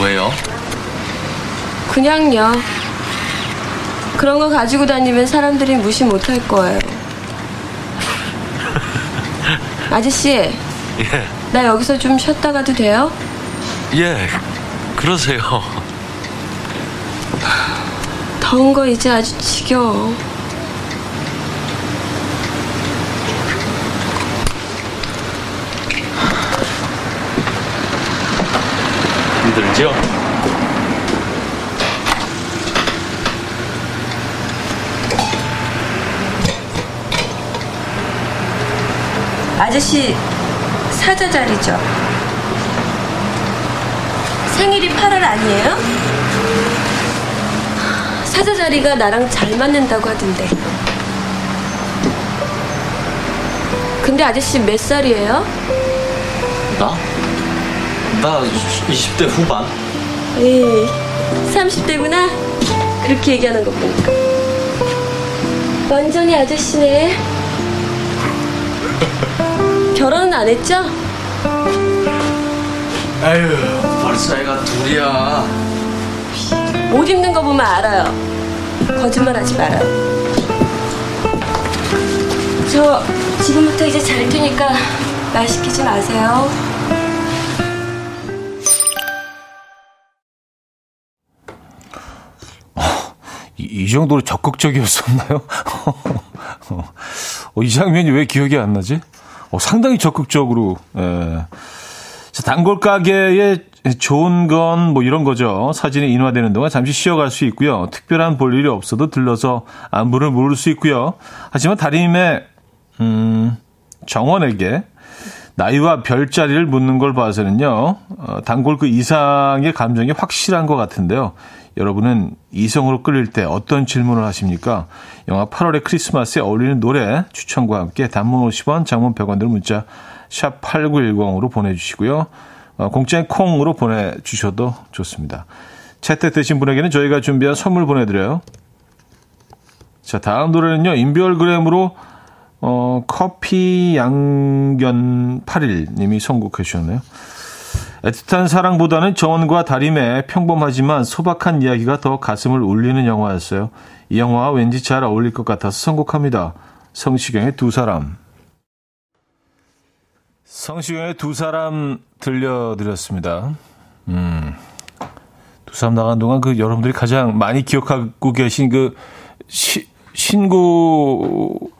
왜요? 그냥요. 그런 거 가지고 다니면 사람들이 무시 못할 거예요. <laughs> 아저씨. 예. 나 여기서 좀 쉬었다 가도 돼요? 예. 그러세요. 더운 거 이제 아주 지겨워. 들죠? 아저씨 사자 자리죠? 생일이 8월 아니에요? 사자 자리가 나랑 잘 맞는다고 하던데. 근데 아저씨 몇 살이에요? 나? 나 20대 후반? 에이, 30대구나. 그렇게 얘기하는 거 보니까. 완전히 아저씨네. <laughs> 결혼은 안 했죠? 에휴, 벌써 애가 둘이야. 옷 입는 거 보면 알아요. 거짓말 하지 말아요. 저 지금부터 이제 잘 테니까 말 시키지 마세요. 정도로 적극적이었었나요? <laughs> 어, 이 장면이 왜 기억이 안 나지? 어, 상당히 적극적으로. 예. 자, 단골 가게에 좋은 건 뭐 이런 거죠. 사진이 인화되는 동안 잠시 쉬어갈 수 있고요. 특별한 볼 일이 없어도 들러서 안부를 물을 수 있고요. 하지만 다림의 음, 정원에게 나이와 별자리를 묻는 걸 봐서는요. 어, 단골 그 이상의 감정이 확실한 것 같은데요. 여러분은 이성으로 끌릴 때 어떤 질문을 하십니까? 영화 8월의 크리스마스에 어울리는 노래 추천과 함께 단문 50원, 장문 100원 들 문자 샵 8910으로 보내주시고요. 어, 공짜인 콩으로 보내주셔도 좋습니다. 채택 되신 분에게는 저희가 준비한 선물 보내드려요. 자, 다음 노래는요. 인별그램으로 어, 커피 양견 8일 님이 선곡해 주셨네요. 애틋한 사랑보다는 정원과 다림의 평범하지만 소박한 이야기가 더 가슴을 울리는 영화였어요. 이 영화와 왠지 잘 어울릴 것 같아서 선곡합니다. 성시경의 두 사람. 성시경의 두 사람 들려드렸습니다. 음. 두 사람 나간 동안 그 여러분들이 가장 많이 기억하고 계신 그 시, 신구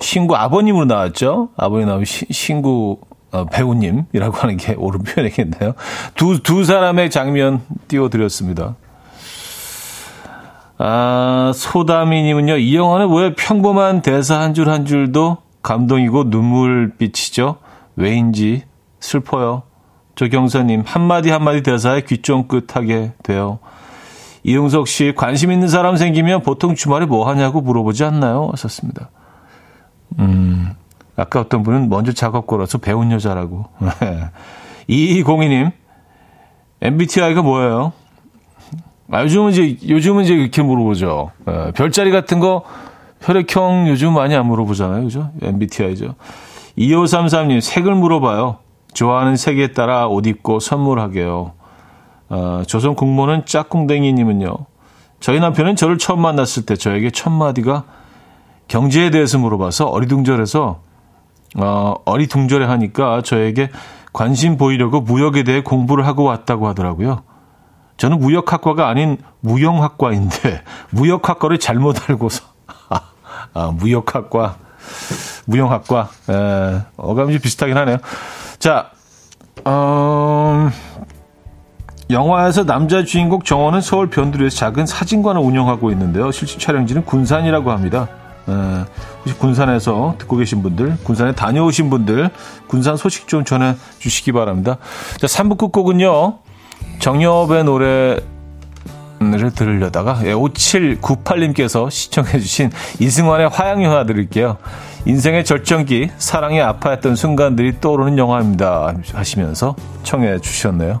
신구 아버님으로 나왔죠. 아버님 나오면 신구 어, 배우님이라고 하는 게 옳은 표현이겠네요. 두, 두 사람의 장면 띄워드렸습니다. 아, 소다미님은요, 이 영화는 왜 평범한 대사 한 줄 한 줄도 감동이고 눈물빛이죠? 왜인지 슬퍼요. 조경서님, 한마디 한마디 대사에 귀 쫑긋하게 돼요. 이용석 씨, 관심 있는 사람 생기면 보통 주말에 뭐 하냐고 물어보지 않나요? 하셨습니다. 음, 아까 어떤 분은 먼저 작업 걸어서 배운 여자라고. <laughs> 2202님, MBTI가 뭐예요? 아, 요즘은 이제, 요즘은 이제 이렇게 물어보죠. 예, 별자리 같은 거 혈액형 요즘 많이 안 물어보잖아요. 그죠? MBTI죠. 2533님, 색을 물어봐요. 좋아하는 색에 따라 옷 입고 선물하게요. 어, 조선 국모는 짝꿍댕이님은요. 저희 남편은 저를 처음 만났을 때 저에게 첫 마디가 경제에 대해서 물어봐서 어리둥절해서 어, 어리둥절해 하니까 저에게 관심 보이려고 무역에 대해 공부를 하고 왔다고 하더라고요. 저는 무역학과가 아닌 무용학과인데 <laughs> 무역학과를 잘못 알고서 <laughs> 아, 무역학과 무용학과 에, 어감이 비슷하긴 하네요. 자, 어, 영화에서 남자 주인공 정원은 서울 변두리에서 작은 사진관을 운영하고 있는데요. 실제 촬영지는 군산이라고 합니다. 에, 혹시 군산에서 듣고 계신 분들, 군산에 다녀오신 분들, 군산 소식 좀 전해 주시기 바랍니다. 자, 3부 끝곡은요. 정여업의 노래를 들으려다가 5798님께서 시청해 주신 이승환의 화양연화 드릴게요. 인생의 절정기, 사랑에 아파했던 순간들이 떠오르는 영화입니다. 하시면서 청해 주셨네요.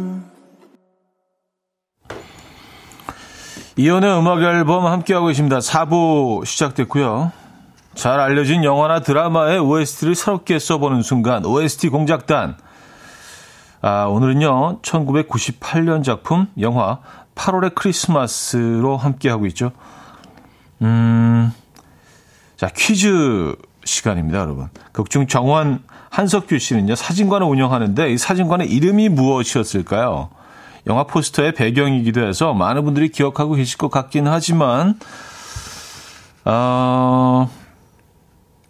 이연의 음악 앨범 함께하고 계십니다. 4부 시작됐고요. 잘 알려진 영화나 드라마의 OST를 새롭게 써보는 순간 OST 공작단. 아, 오늘은요. 1998년 작품 영화 8월의 크리스마스로 함께하고 있죠. 음. 자, 퀴즈 시간입니다, 여러분. 극중 정원 한석규 씨는요. 사진관을 운영하는데 이 사진관의 이름이 무엇이었을까요? 영화 포스터의 배경이기도 해서 많은 분들이 기억하고 계실 것 같긴 하지만, 어,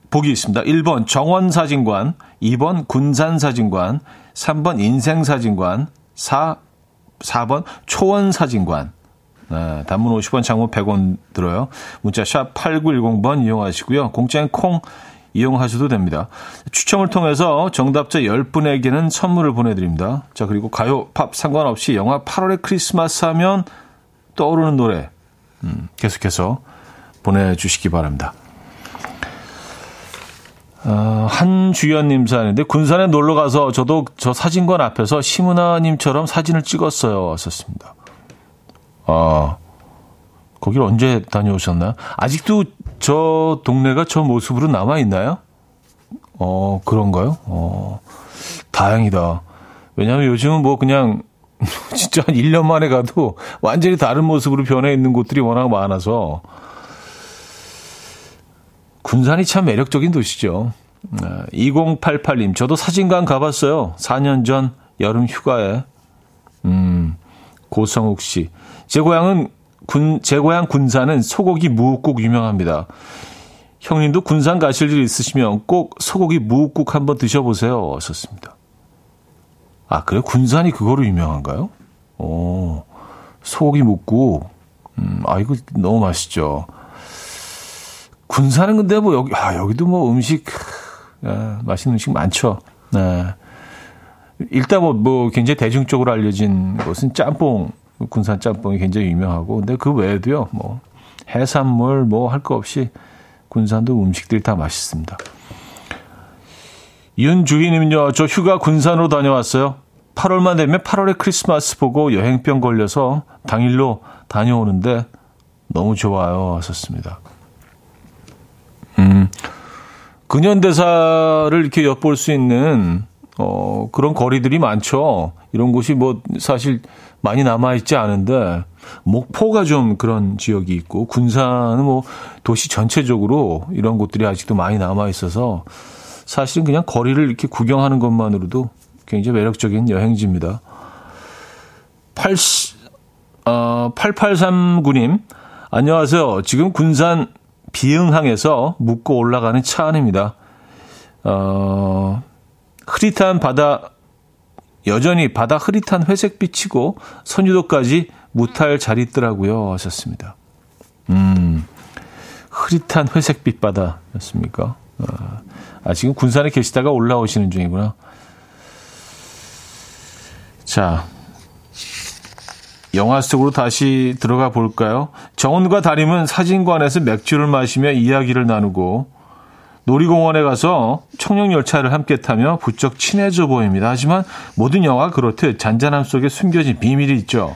보기 있습니다. 1번 정원사진관, 2번 군산사진관, 3번 인생사진관, 4, 4번 초원사진관. 네, 단문 50원, 장문 100원 들어요. 문자 샵 8910번 이용하시고요. 공짜인 콩 이용하셔도 됩니다. 추첨을 통해서 정답자 10분에게는 선물을 보내드립니다. 자, 그리고 가요, 팝 상관없이 영화 8월의 크리스마스 하면 떠오르는 노래 음, 계속해서 보내주시기 바랍니다. 어, 한주연님 사연인데 군산에 놀러 가서 저도 저 사진관 앞에서 시문화님처럼 사진을 찍었어요. 왔었습니다. 아, 거기를 언제 다녀오셨나요? 아직도 저 동네가 저 모습으로 남아 있나요? 어, 그런가요? 어, 다행이다. 왜냐하면 요즘은 뭐 그냥 <laughs> 진짜 한 1년 만에 가도 완전히 다른 모습으로 변해 있는 곳들이 워낙 많아서 군산이 참 매력적인 도시죠. 2088님, 저도 사진관 가봤어요. 4년 전 여름 휴가에. 음, 고성욱 씨. 제 고향은 군, 제 고향 군산은 소고기 무국국 유명합니다. 형님도 군산 가실 일 있으시면 꼭 소고기 무국국 한번 드셔보세요. 하셨습니다. 아, 그래? 군산이 그거로 유명한가요? 오, 소고기 묵국. 음, 아, 이거 너무 맛있죠. 군산은 근데 뭐 여기, 아, 여기도 뭐 음식, 아, 맛있는 음식 많죠. 네. 일단 뭐, 뭐 굉장히 대중적으로 알려진 것은 짬뽕, 군산 짬뽕이 굉장히 유명하고, 근데 그 외에도요, 뭐, 해산물 뭐 할 거 없이 군산도 음식들이 다 맛있습니다. 윤주희님은요, 저 휴가 군산으로 다녀왔어요. 8월만 되면 8월에 크리스마스 보고 여행병 걸려서 당일로 다녀오는데 너무 좋아요. 하셨습니다. 음, 근현대사를 이렇게 엿볼 수 있는, 어, 그런 거리들이 많죠. 이런 곳이 뭐 사실 많이 남아있지 않은데, 목포가 좀 그런 지역이 있고, 군산은 뭐 도시 전체적으로 이런 곳들이 아직도 많이 남아있어서, 사실은 그냥 거리를 이렇게 구경하는 것만으로도 굉장히 매력적인 여행지입니다. 8, 어, 8839님, 안녕하세요. 지금 군산 비흥항에서 묵고 올라가는 차 안입니다. 어, 흐릿한 바다, 여전히 바다 흐릿한 회색빛이고 선유도까지 무탈 잘 있더라고요. 하셨습니다. 음, 흐릿한 회색빛 바다였습니까? 어, 아, 지금 군산에 계시다가 올라오시는 중이구나. 자, 영화 속으로 다시 들어가 볼까요? 정원과 다림은 사진관에서 맥주를 마시며 이야기를 나누고 놀이공원에 가서 청룡 열차를 함께 타며 부쩍 친해져 보입니다. 하지만 모든 영화 그렇듯 잔잔함 속에 숨겨진 비밀이 있죠.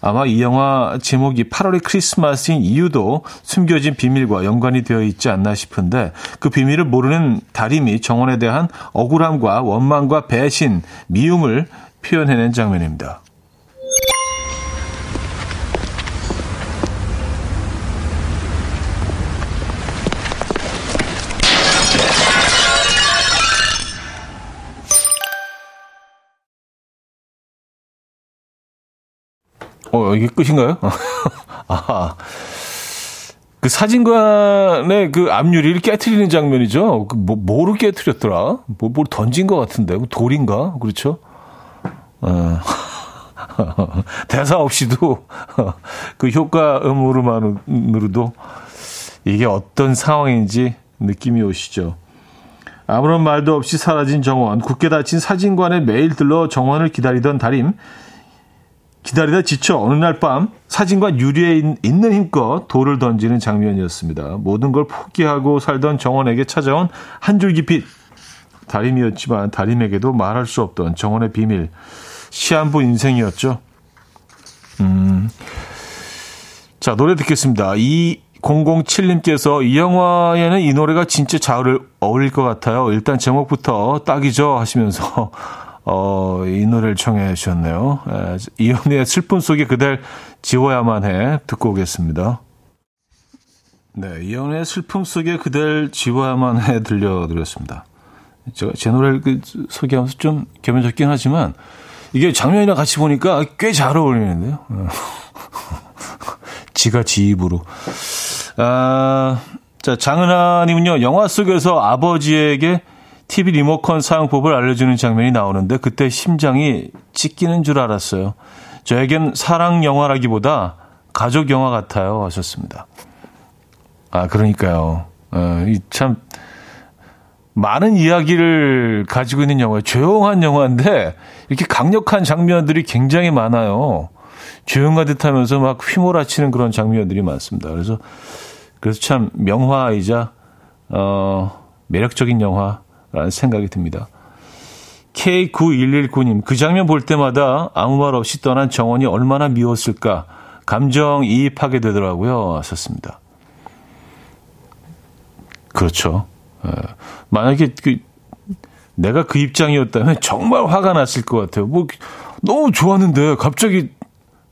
아마 이 영화 제목이 8월의 크리스마스인 이유도 숨겨진 비밀과 연관이 되어 있지 않나 싶은데 그 비밀을 모르는 다림이 정원에 대한 억울함과 원망과 배신, 미움을 표현해낸 장면입니다. 어, 이게 끝인가요? <laughs> 아. 그 사진관의 그 앞유리를 깨트리는 장면이죠. 그 뭐, 뭐를 깨트렸더라? 뭐, 뭘 던진 것 같은데. 그 돌인가? 그렇죠? 어. <laughs> 대사 없이도 <laughs> 그 효과 음으로만으로도 이게 어떤 상황인지 느낌이 오시죠. 아무런 말도 없이 사라진 정원, 굳게 닫힌 사진관에 매일 들러 정원을 기다리던 달인, 기다리다 지쳐 어느 날 밤 사진관 유리에 있는 힘껏 돌을 던지는 장면이었습니다. 모든 걸 포기하고 살던 정원에게 찾아온 한 줄기 빛. 다림이었지만 다림에게도 말할 수 없던 정원의 비밀. 시한부 인생이었죠. 음. 자, 노래 듣겠습니다. 2007님께서 이 영화에는 이 노래가 진짜 잘 어울릴 것 같아요. 일단 제목부터 딱이죠 하시면서 어, 이 노래를 청해 주셨네요. 이연의 슬픔 속에 그댈 지워야만 해 듣고 오겠습니다. 네, 이연의 슬픔 속에 그댈 지워야만 해 들려드렸습니다. 제가 제 노래를 그 소개하면서 좀 겸연적긴 하지만 이게 장면이랑 같이 보니까 꽤 잘 어울리는데요. <laughs> 지가 지 입으로. 아, 자, 장은하님은요, 영화 속에서 아버지에게 TV 리모컨 사용법을 알려주는 장면이 나오는데 그때 심장이 찢기는 줄 알았어요. 저에겐 사랑 영화라기보다 가족 영화 같아요. 하셨습니다. 아, 그러니까요. 어, 참, 많은 이야기를 가지고 있는 영화예요. 조용한 영화인데 이렇게 강력한 장면들이 굉장히 많아요. 조용한 듯 하면서 막 휘몰아치는 그런 장면들이 많습니다. 그래서, 그래서 참 명화이자, 어, 매력적인 영화 라는 생각이 듭니다. K9119님, 그 장면 볼 때마다 아무 말 없이 떠난 정원이 얼마나 미웠을까, 감정 이입하게 되더라고요. 하셨습니다. 그렇죠. 예. 만약에 그, 내가 그 입장이었다면 정말 화가 났을 것 같아요. 뭐, 너무 좋았는데, 갑자기,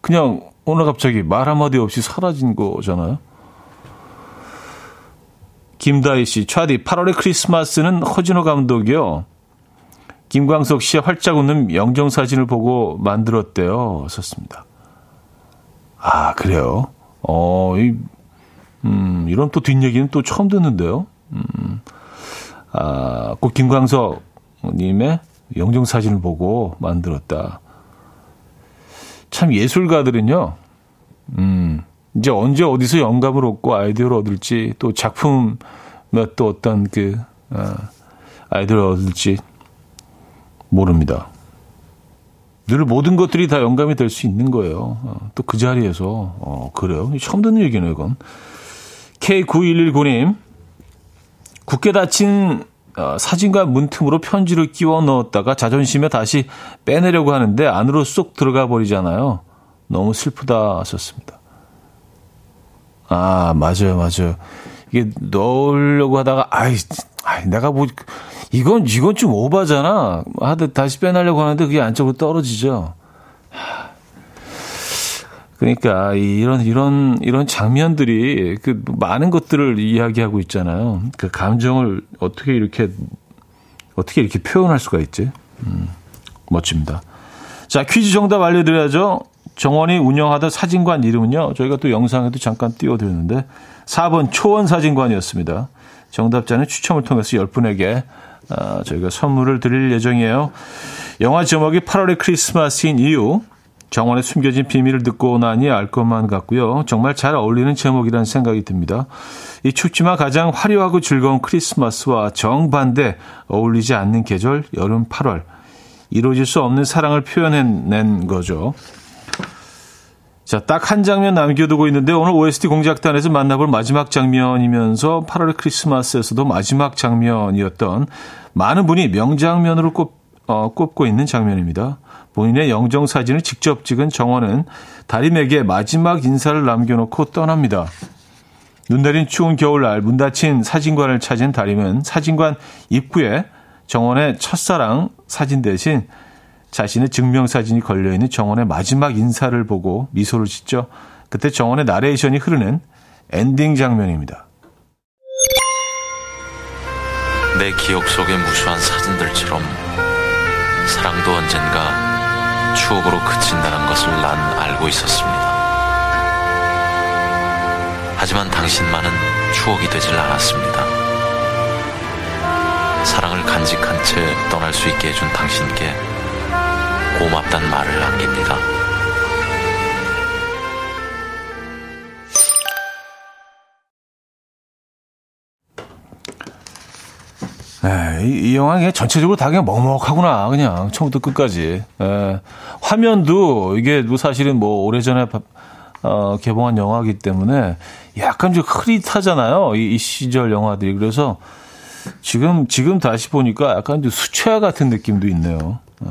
그냥, 오늘 갑자기 말 한마디 없이 사라진 거잖아요. 김다희 씨, 차디, 8월의 크리스마스는 허진호 감독이요. 김광석 씨의 활짝 웃는 영정 사진을 보고 만들었대요. 썼습니다. 아, 그래요? 어, 이, 음, 이런 또 뒷얘기는 또 처음 듣는데요. 음, 아, 꼭 김광석 님의 영정 사진을 보고 만들었다. 참 예술가들은요, 음, 이제 언제 어디서 영감을 얻고 아이디어를 얻을지 또 작품에 또 어떤 그 어, 아이디어를 얻을지 모릅니다. 늘 모든 것들이 다 영감이 될 수 있는 거예요. 어, 또 그 자리에서 어, 그래요. 처음 듣는 얘기네요, 이건. K9119님 굳게 닫힌 어, 사진과 문틈으로 편지를 끼워 넣었다가 자존심에 다시 빼내려고 하는데 안으로 쏙 들어가 버리잖아요. 너무 슬프다 하셨습니다. 아, 맞아요, 맞아요. 이게 넣으려고 하다가, 아이, 아이, 내가 뭐, 이건, 이건 좀 오바잖아. 하듯 다시 빼내려고 하는데 그게 안쪽으로 떨어지죠. 그러니까 이런 이런 이런 장면들이 그 많은 것들을 이야기하고 있잖아요. 그 감정을 어떻게 이렇게 어떻게 이렇게 표현할 수가 있지? 음, 멋집니다. 자 퀴즈 정답 알려드려야죠. 정원이 운영하던 사진관 이름은요. 저희가 또 영상에도 잠깐 띄워드렸는데 4번 초원 사진관이었습니다. 정답자는 추첨을 통해서 10분에게 어, 저희가 선물을 드릴 예정이에요. 영화 제목이 8월의 크리스마스인 이유 정원에 숨겨진 비밀을 듣고 나니 알 것만 같고요. 정말 잘 어울리는 제목이라는 생각이 듭니다. 이 춥지만 가장 화려하고 즐거운 크리스마스와 정반대 어울리지 않는 계절 여름 8월 이루어질 수 없는 사랑을 표현해낸 거죠. 자, 딱 한 장면 남겨두고 있는데 오늘 OST 공작단에서 만나볼 마지막 장면이면서 8월의 크리스마스에서도 마지막 장면이었던 많은 분이 명장면으로 꼽, 어, 꼽고 있는 장면입니다. 본인의 영정 사진을 직접 찍은 정원은 다림에게 마지막 인사를 남겨놓고 떠납니다. 눈 내린 추운 겨울날 문 닫힌 사진관을 찾은 다림은 사진관 입구에 정원의 첫사랑 사진 대신 자신의 증명사진이 걸려있는 정원의 마지막 인사를 보고 미소를 짓죠. 그때 정원의 나레이션이 흐르는 엔딩 장면입니다. 내 기억 속의 무수한 사진들처럼 사랑도 언젠가 추억으로 그친다는 것을 난 알고 있었습니다. 하지만 당신만은 추억이 되질 않았습니다. 사랑을 간직한 채 떠날 수 있게 해준 당신께 고맙단 말을 남깁니다. 네, 이, 이 영화 그냥 전체적으로 다 그냥 먹먹하구나. 그냥 처음부터 끝까지. 에, 화면도 이게 뭐 사실은 뭐 오래전에 어, 개봉한 영화이기 때문에 약간 좀 흐릿하잖아요. 이, 이 시절 영화들이. 그래서 지금, 지금 다시 보니까 약간 좀 수채화 같은 느낌도 있네요. 에.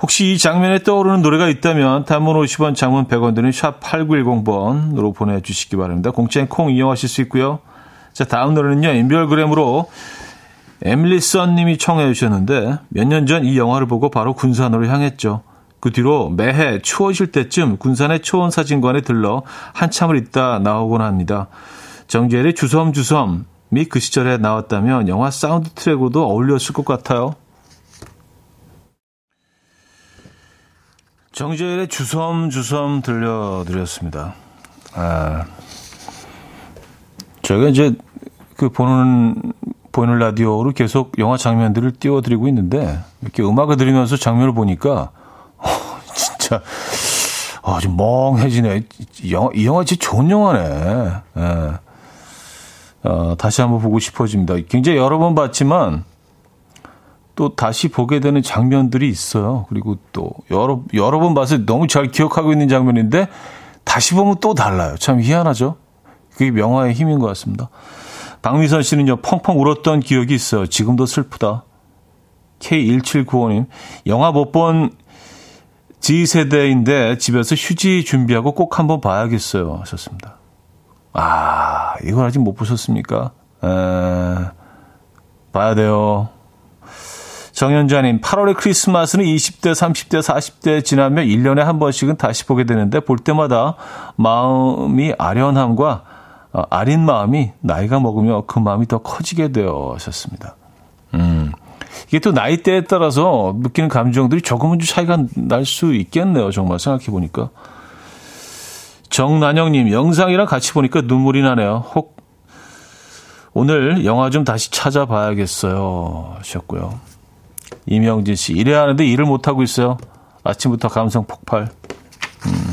혹시 이 장면에 떠오르는 노래가 있다면 단문 50원, 장문 100원 드는 샵 8910번으로 보내주시기 바랍니다. 공짜인 콩 이용하실 수 있고요. 자, 다음 노래는요. 인별그램으로 에밀리 썬님이 청해 주셨는데 몇 년 전 이 영화를 보고 바로 군산으로 향했죠. 그 뒤로 매해 추워질 때쯤 군산의 초원 사진관에 들러 한참을 있다 나오곤 합니다. 정재일의 주섬주섬이 그 시절에 나왔다면 영화 사운드 트랙으로도 어울렸을 것 같아요. 정재일의 주섬주섬 들려드렸습니다. 아, 저희가 이제 그 보는 보이는 라디오로 계속 영화 장면들을 띄워드리고 있는데 이렇게 음악을 들으면서 장면을 보니까 어, 진짜 어, 좀 멍해지네. 이 영화, 이 영화 진짜 좋은 영화네. 예. 어, 다시 한번 보고 싶어집니다. 굉장히 여러 번 봤지만 또 다시 보게 되는 장면들이 있어요. 그리고 또 여러 여러 번 봐서 너무 잘 기억하고 있는 장면인데 다시 보면 또 달라요. 참 희한하죠. 그게 명화의 힘인 것 같습니다. 박미선 씨는요, 펑펑 울었던 기억이 있어요. 지금도 슬프다. K1795님, 영화 못 본 G세대인데 집에서 휴지 준비하고 꼭 한번 봐야겠어요. 하셨습니다. 아, 이걸 아직 못 보셨습니까? 에, 봐야 돼요. 정현자님, 8월의 크리스마스는 20대, 30대, 40대 지나면 1년에 한 번씩은 다시 보게 되는데 볼 때마다 마음이 아련함과 어, 아린 마음이 나이가 먹으며 그 마음이 더 커지게 되어 하셨습니다. 음. 이게 또 나이대에 따라서 느끼는 감정들이 조금은 좀 차이가 날 수 있겠네요. 정말 생각해 보니까. 정난영님, 영상이랑 같이 보니까 눈물이 나네요. 혹, 오늘 영화 좀 다시 찾아봐야겠어요. 하셨고요. 이명진 씨, 일해야 하는데 일을 못하고 있어요. 아침부터 감성 폭발. 음.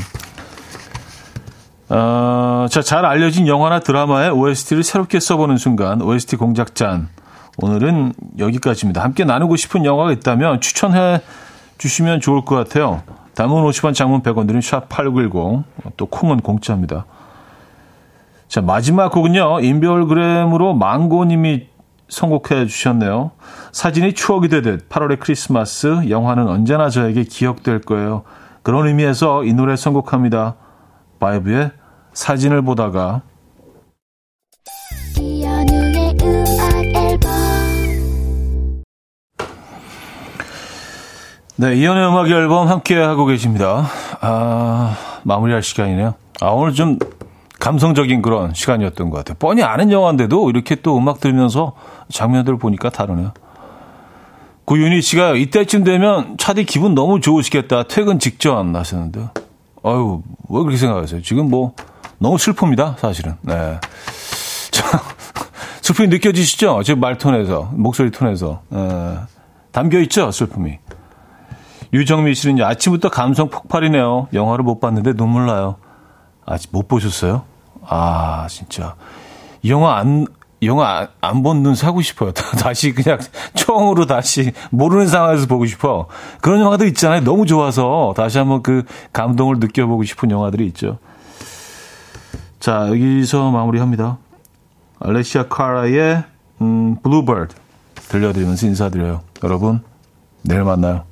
어, 자, 잘 알려진 영화나 드라마의 OST를 새롭게 써보는 순간, OST 공작잔. 오늘은 여기까지입니다. 함께 나누고 싶은 영화가 있다면 추천해 주시면 좋을 것 같아요. 담은 50원, 장문 100원 들은 샵8910. 또 콩은 공짜입니다. 자, 마지막 곡은요. 인별그램으로 망고님이 선곡해 주셨네요. 사진이 추억이 되듯 8월의 크리스마스, 영화는 언제나 저에게 기억될 거예요. 그런 의미에서 이 노래 선곡합니다. 바이브의 사진을 보다가 네, 이연의 음악 앨범 함께 하고 계십니다. 아, 마무리할 시간이네요. 아, 오늘 좀 감성적인 그런 시간이었던 것 같아요. 뻔히 아는 영화인데도 이렇게 또 음악 들으면서 장면들을 보니까 다르네요. 구윤희 씨가 이때쯤 되면 차디 기분 너무 좋으시겠다. 퇴근 직전 하셨는데. 아유, 왜 그렇게 생각하세요? 지금 뭐, 너무 슬픕니다, 사실은. 네. <laughs> 자, 슬픔이 느껴지시죠? 제 말톤에서, 목소리 톤에서. 네. 담겨 있죠, 슬픔이. 유정미 씨는 아침부터 감성 폭발이네요. 영화를 못 봤는데 눈물 나요. 아직 못 보셨어요? 아, 진짜. 이 영화 안, 영화 안 본 눈 사고 싶어요. <laughs> 다시 그냥 총으로 다시 모르는 상황에서 보고 싶어. 그런 영화들 있잖아요. 너무 좋아서 다시 한번 그 감동을 느껴보고 싶은 영화들이 있죠. 자, 여기서 마무리합니다. 알레시아 카라의 음, Bluebird 들려드리면서 인사드려요. 여러분, 내일 만나요.